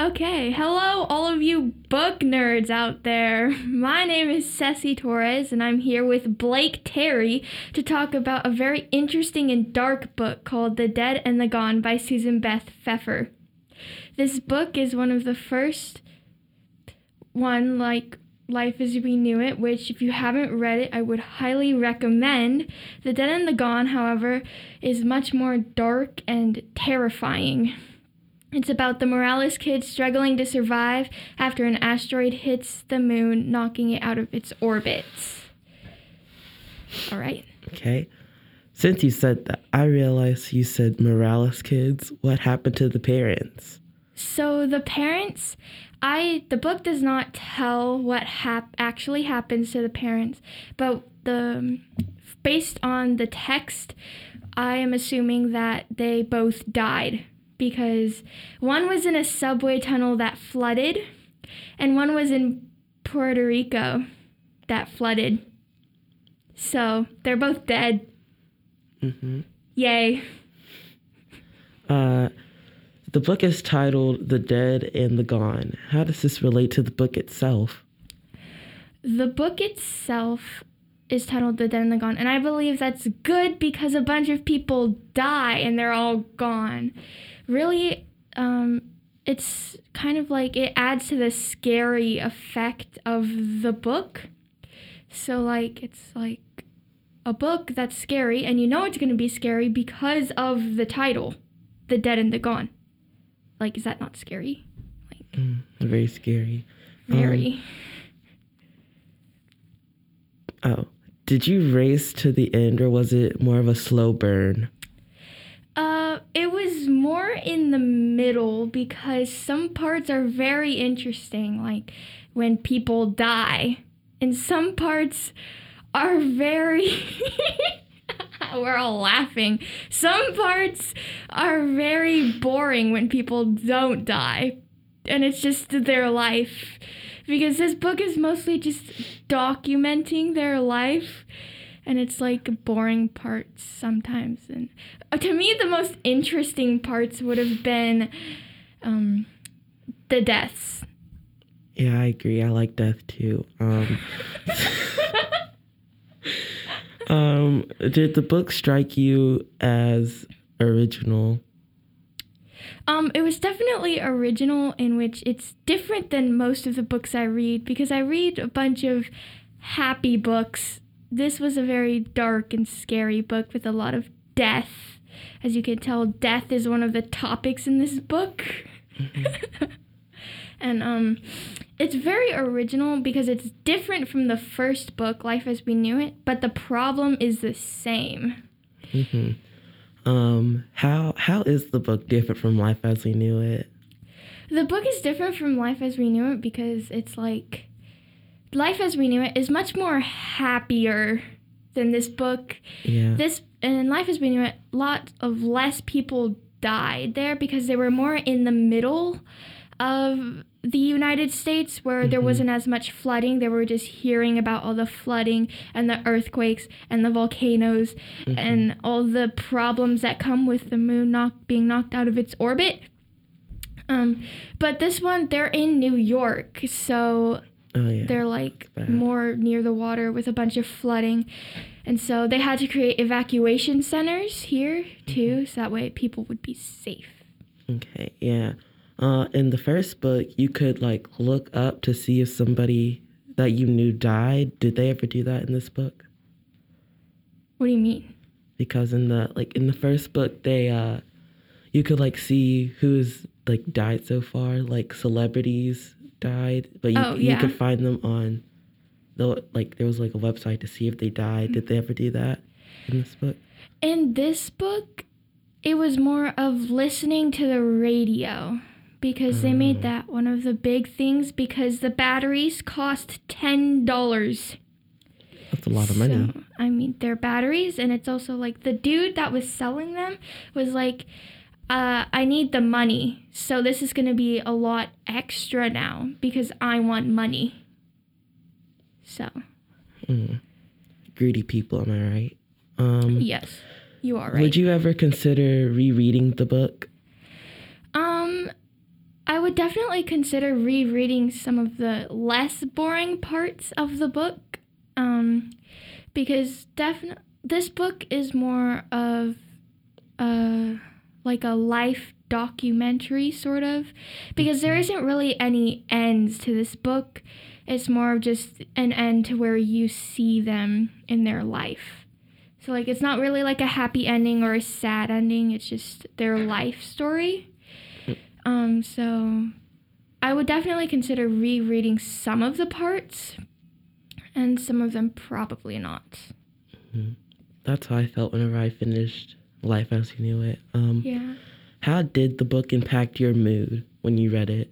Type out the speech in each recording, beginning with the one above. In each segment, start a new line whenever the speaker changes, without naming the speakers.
Okay, hello, all of you book nerds out there. My name is Ceci Torres, and I'm here with Blake Terry to talk about a very interesting and dark book called The Dead and the Gone by Susan Beth Pfeffer. This book is one of the first one like Life as We Knew It, which, if you haven't read it, I would highly recommend. The Dead and the Gone, however, is much more dark and terrifying. It's about the Morales kids struggling to survive after an asteroid hits the moon, knocking it out of its orbit. All right.
Okay. Since you said that, I realized you said Morales kids. What happened to the parents?
So the parents, I the book does not tell what hap- actually happens to the parents, but the based on the text, I am assuming that they both died because one was in a subway tunnel that flooded, and one was in Puerto Rico that flooded. So they're both dead.
Mm-hmm.
Yay.
Uh, the book is titled The Dead and the Gone. How does this relate to the book itself?
The book itself is titled The Dead and the Gone, and I believe that's good because a bunch of people die and they're all gone. Really, um, it's kind of like it adds to the scary effect of the book. So, like, it's like a book that's scary, and you know it's going to be scary because of the title, The Dead and the Gone. Like, is that not scary? Like,
Mm, very scary.
very.
Oh, did you race to the end or was it more of a slow burn?
It was more in the middle because some parts are very interesting, like when people die, and some parts are very. We're all laughing. Some parts are very boring when people don't die, and it's just their life. Because this book is mostly just documenting their life and it's like boring parts sometimes and uh, to me the most interesting parts would have been um, the deaths
Yeah, I agree. I like death too. Um, um, did the book strike you as original?
um, it was definitely original in which it's different than most of the books i read because i read a bunch of happy books this was a very dark and scary book with a lot of death as you can tell death is one of the topics in this book and um it's very original because it's different from the first book life as we knew it but the problem is the same
Mm-hmm. Um, how how is the book different from Life as We Knew It?
the book is different from life as we knew it because it's like life as we knew it is much more happier than this book
Yeah.
this in life as we knew it lots of less people died there because they were more in the middle of the united states where there
Mhm.
wasn't as much flooding they were just hearing about all the flooding and the earthquakes and the volcanoes
Mhm.
and all the problems that come with the moon knock, being knocked out of its orbit um, but this one they're in new york so
oh yeah.
they're like more near the water with a bunch of flooding. And so they had to create evacuation centers here too, so that way people would be safe.
Okay, yeah. Uh, in the first book, you could like look up to see if somebody that you knew died. Did they ever do that in this book?
What do you mean?
Because in the like in the first book, they uh, you could like see who's like died so far. Like celebrities died, but you
Oh,
you could find them on the like there was like a website to see if they died. Did they ever do that in this book?
In this book, it was more of listening to the radio because they made
Oh.
that one of the big things because the batteries cost $10.
That's a lot of money.
So, I mean, they're batteries, and it's also like the dude that was selling them was like, uh, I need the money, so this is gonna be a lot extra now because I want money. So,
Mm. Greedy people, am I right? Um,
yes, you are right.
Would you ever consider rereading the book?
Um, I would would definitely consider rereading some of the less boring parts of the book, um, because definitely this book is more of uh, like a life documentary sort of because there isn't really any ends to this book. It's more of just an end to where you see them in their life. So like it's not really like a happy ending or a sad ending. It's just their life story. Um so i would definitely consider rereading some of the parts and some of them probably not.
That's how I felt whenever I finished Life as You Knew It. Um,
yeah
How did the book impact your mood when you read it?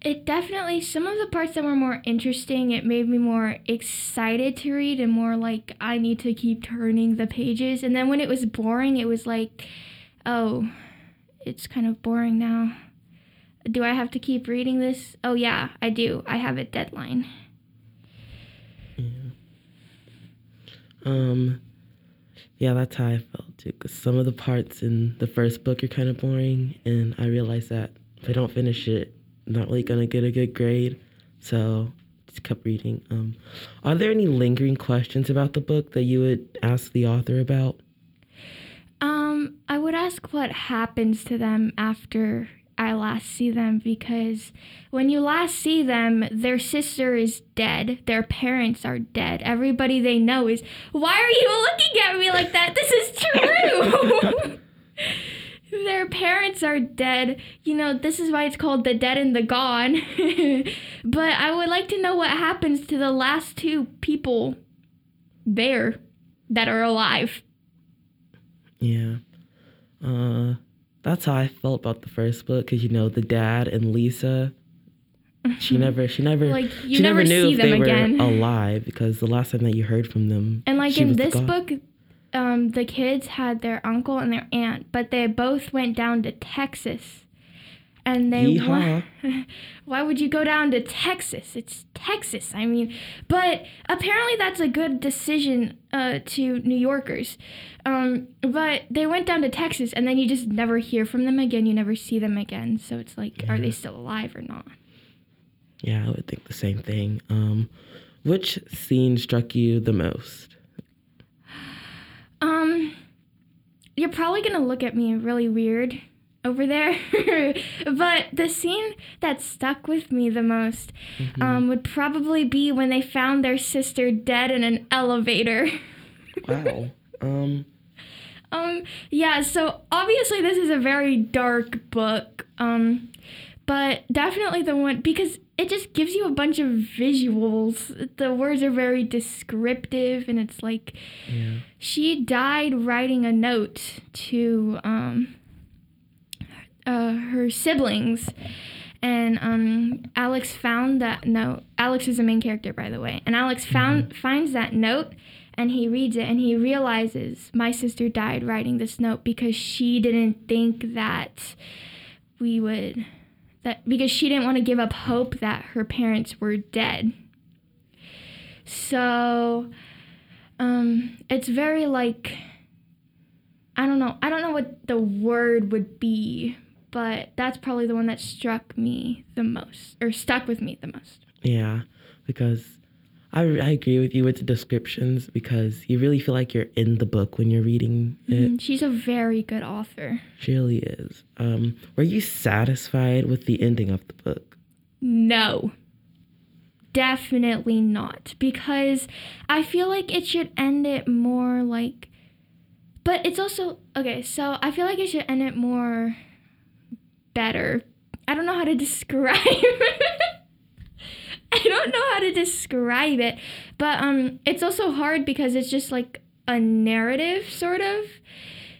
It definitely, some of the parts that were more interesting, it made me more excited to read and more like I need to keep turning the pages. And then when it was boring, it was like, oh, it's kind of boring now. Do I have to keep reading this? Oh, yeah, I do. I have a deadline. Yeah.
Um, yeah, that's how I felt too. Because some of the parts in the first book are kind of boring, and I realized that if I don't finish it, I'm not really gonna get a good grade. So just kept reading. Um, are there any lingering questions about the book that you would ask the author about?
Um, I would ask what happens to them after I last see them because when you last see them, their sister is dead. Their parents are dead. Everybody they know is, why are you looking at me like that? This is true. their parents are dead. You know, this is why it's called The Dead and the Gone. but I would like to know what happens to the last two people there that are alive.
Yeah. Uh, that's how I felt about the first book because you know the dad and Lisa. She never, she never,
Like, you
she never
never
knew
see
if
them
they
again.
were alive because the last time that you heard from them,
And like in this
gone.
book, um, the kids had their uncle and their aunt, but they both went down to Texas. And they wa- why would you go down to Texas? It's Texas. I mean, but apparently that's a good decision uh, to New Yorkers. Um, but they went down to Texas, and then you just never hear from them again. You never see them again. So it's like, are they still alive or not?
Yeah, I would think the same thing. Um, which scene struck you the most?
Um, you're probably gonna look at me really weird over there, but the scene that stuck with me the most um, would probably be when they found their sister dead in an elevator.
Wow. um,
Um, yeah, so obviously this is a very dark book. Um, but definitely the one because it just gives you a bunch of visuals. The words are very descriptive and it's like
yeah.
she died writing a note to um uh, her siblings and um Alex found that note. Alex is the main character by the way. And Alex found finds that note and he reads it and he realizes my sister died writing this note because she didn't think that we would that because she didn't want to give up hope that her parents were dead. So um it's very like I don't know. I don't know what the word would be, but that's probably the one that struck me the most or stuck with me the most.
Yeah, because I, I agree with you with the descriptions because you really feel like you're in the book when you're reading it.
Mm, She's a very good author.
She really is. Um, were you satisfied with the ending of the book?
No. Definitely not. Because I feel like it should end it more like. But it's also. Okay, so I feel like it should end it more better. I don't know how to describe I don't know how to describe it. But um it's also hard because it's just like a narrative sort of.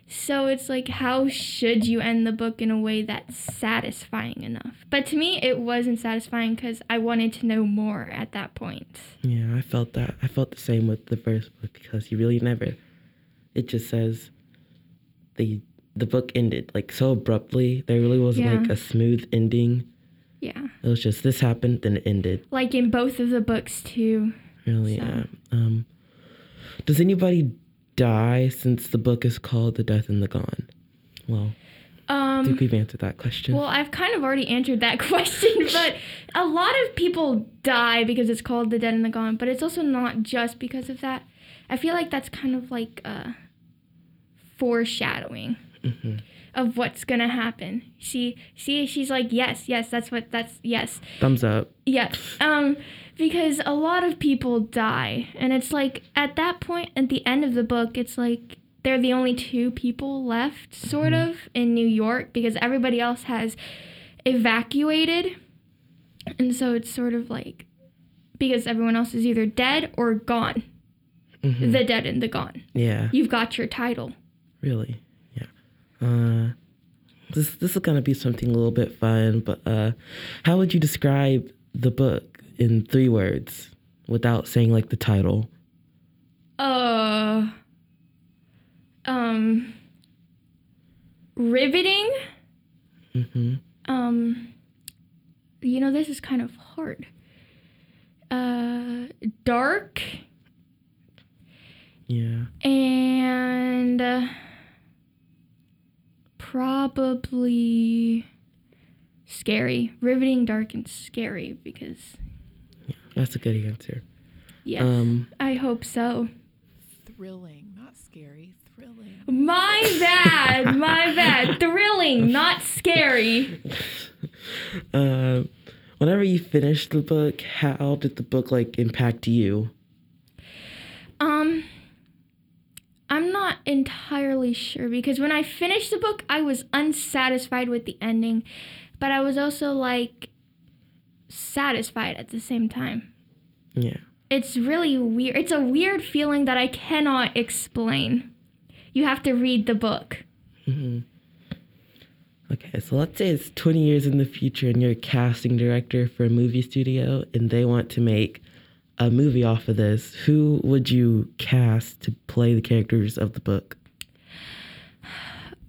So it's like, how should you end the book in a way that's satisfying enough? But to me, it wasn't satisfying because I wanted to know more at that point.
Yeah, I felt that. I felt the same with the first book because you really never. It just says the the book ended like so abruptly. There really wasn't
Yeah.
like a smooth ending.
Yeah.
It was just this happened, then it ended.
Like in both of the books, too.
Really,
So-
yeah. Um, does anybody die since the book is called The Death and the Gone? Well,
Um,
I think we've answered that question.
Well, I've kind of already answered that question, but a lot of people die because it's called The Dead and the Gone, but it's also not just because of that. I feel like that's kind of like uh, foreshadowing
Mhm.
of what's gonna happen. She, see, she's like, yes, yes, that's what, that's yes,
Thumbs up.
yeah. Um, because a lot of people die, and it's like at that point, at the end of the book, it's like they're the only two people left, sort
Mhm.
of, in New York because everybody else has evacuated, and so it's sort of like because everyone else is either dead or gone.
Mhm.
The dead and the gone.
yeah.
You've got your title.
Really? Uh, this this is gonna be something a little bit fun, but uh, how would you describe the book in three words without saying like the title?
Uh. Um. Riveting.
Mm-hmm.
um you know this is kind of hard uh dark
Yeah.
and uh, probably scary riveting dark and scary because
That's a good answer.
yes
Um,
i hope so
Thrilling, not scary. Thrilling.
my bad my bad thrilling not scary
uh, whenever you finished the book, how did the book like impact you?
Um, I'm not entirely sure because when I finished the book, I was unsatisfied with the ending, but I was also like satisfied at the same time.
Yeah.
It's really weird. It's a weird feeling that I cannot explain. You have to read the book.
hmm Okay, so let's say it's 20 years in the future and you're a casting director for a movie studio and they want to make a movie off of this. Who would you cast to play the characters of the book?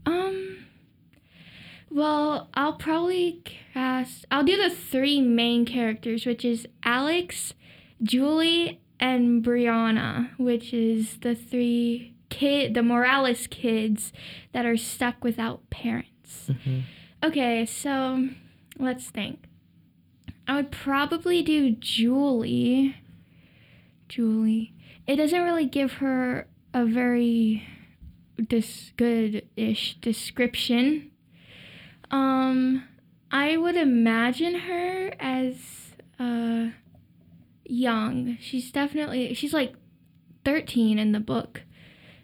Um, well, I'll probably cast. I'll do the three main characters, which is Alex, Julie, and Brianna, which is the three kid, the Morales kids that are stuck without parents.
Mhm.
Okay, so let's think. I would probably do Julie. Julie. It doesn't really give her a very dis- good-ish description. Um, I would imagine her as uh young. She's definitely she's like 13 in the book.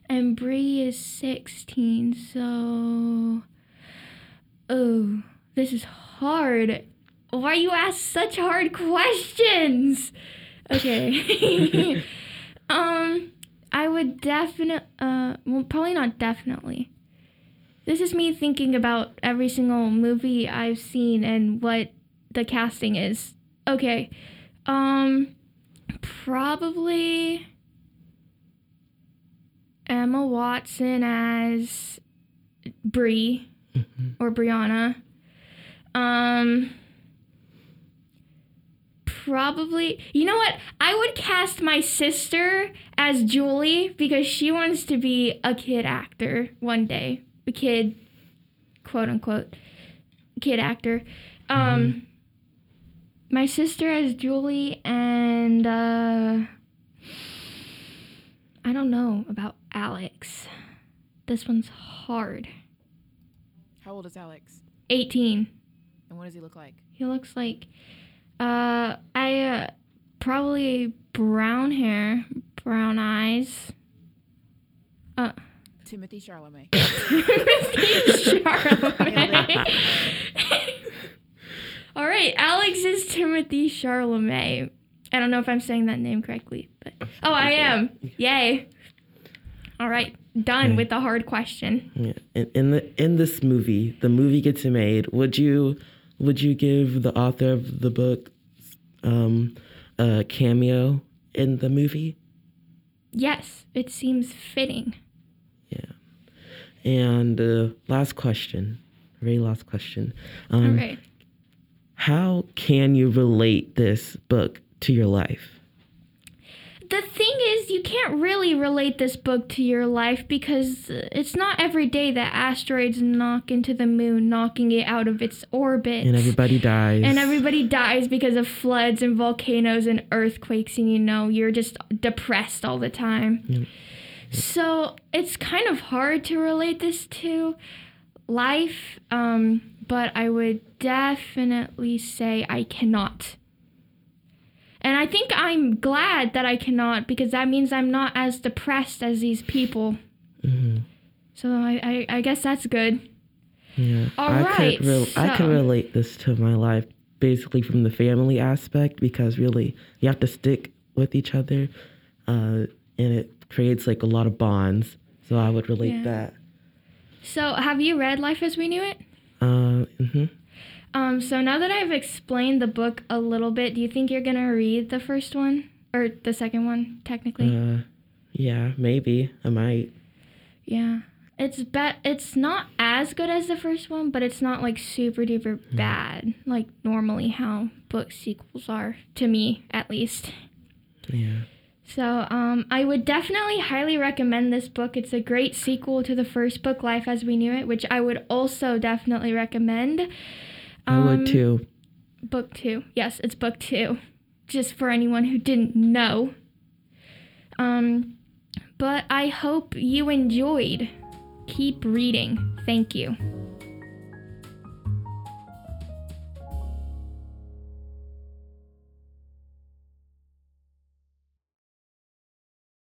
And Bree is 16, so Oh, this is hard. Why you ask such hard questions? Okay. um, I would definitely, uh, well, probably not definitely. This is me thinking about every single movie I've seen and what the casting is. Okay. Um, probably Emma Watson as Bree
Mhm.
or Brianna. Um probably you know what? I would cast my sister as Julie because she wants to be a kid actor one day. A kid quote unquote kid actor. Um my sister as Julie and uh I don't know about Alex. This one's hard.
How old is Alex?
18.
And what does he look like?
He looks like uh I uh, probably brown hair, brown eyes. Uh
Timothée Chalamet.
Timothée Chalamet. All right, Alex is Timothée Chalamet. I don't know if I'm saying that name correctly, but oh, I am. Yay! All right, done
Okay.
with the hard question.
Yeah. In, in the in this movie, the movie gets made. Would you would you give the author of the book um, a cameo in the movie?
Yes, it seems fitting.
Yeah. And uh, last question, very last question. Um,
All right.
How can you relate this book to your life?
The thing is, you can't really relate this book to your life because it's not every day that asteroids knock into the moon, knocking it out of its orbit.
And everybody dies.
And everybody dies because of floods and volcanoes and earthquakes, and you know, you're just depressed all the time.
Yep.
So it's kind of hard to relate this to life, um, but I would definitely say I cannot. And I think I'm glad that I cannot because that means I'm not as depressed as these people.
hmm
So I, I, I guess that's good.
Yeah.
All
I
right,
Could I
so-
can relate this to my life basically from the family aspect because really you have to stick with each other, uh, and it creates like a lot of bonds. So I would relate
Yeah.
that.
So have you read Life as We Knew It?
Uh, hmm
Um, so now that I've explained the book a little bit, do you think you're gonna read the first one or the second one, technically?
Uh, yeah, maybe I might.
Yeah. It's bet it's not as good as the first one, but it's not like super duper bad, like normally how book sequels are, to me at least.
Yeah.
So, um, I would definitely highly recommend this book. It's a great sequel to the first book, Life as We Knew It, which I would also definitely recommend.
I
Um,
would too.
Book two. Yes, it's book two. Just for anyone who didn't know. Um, but I hope you enjoyed. Keep reading. Thank you.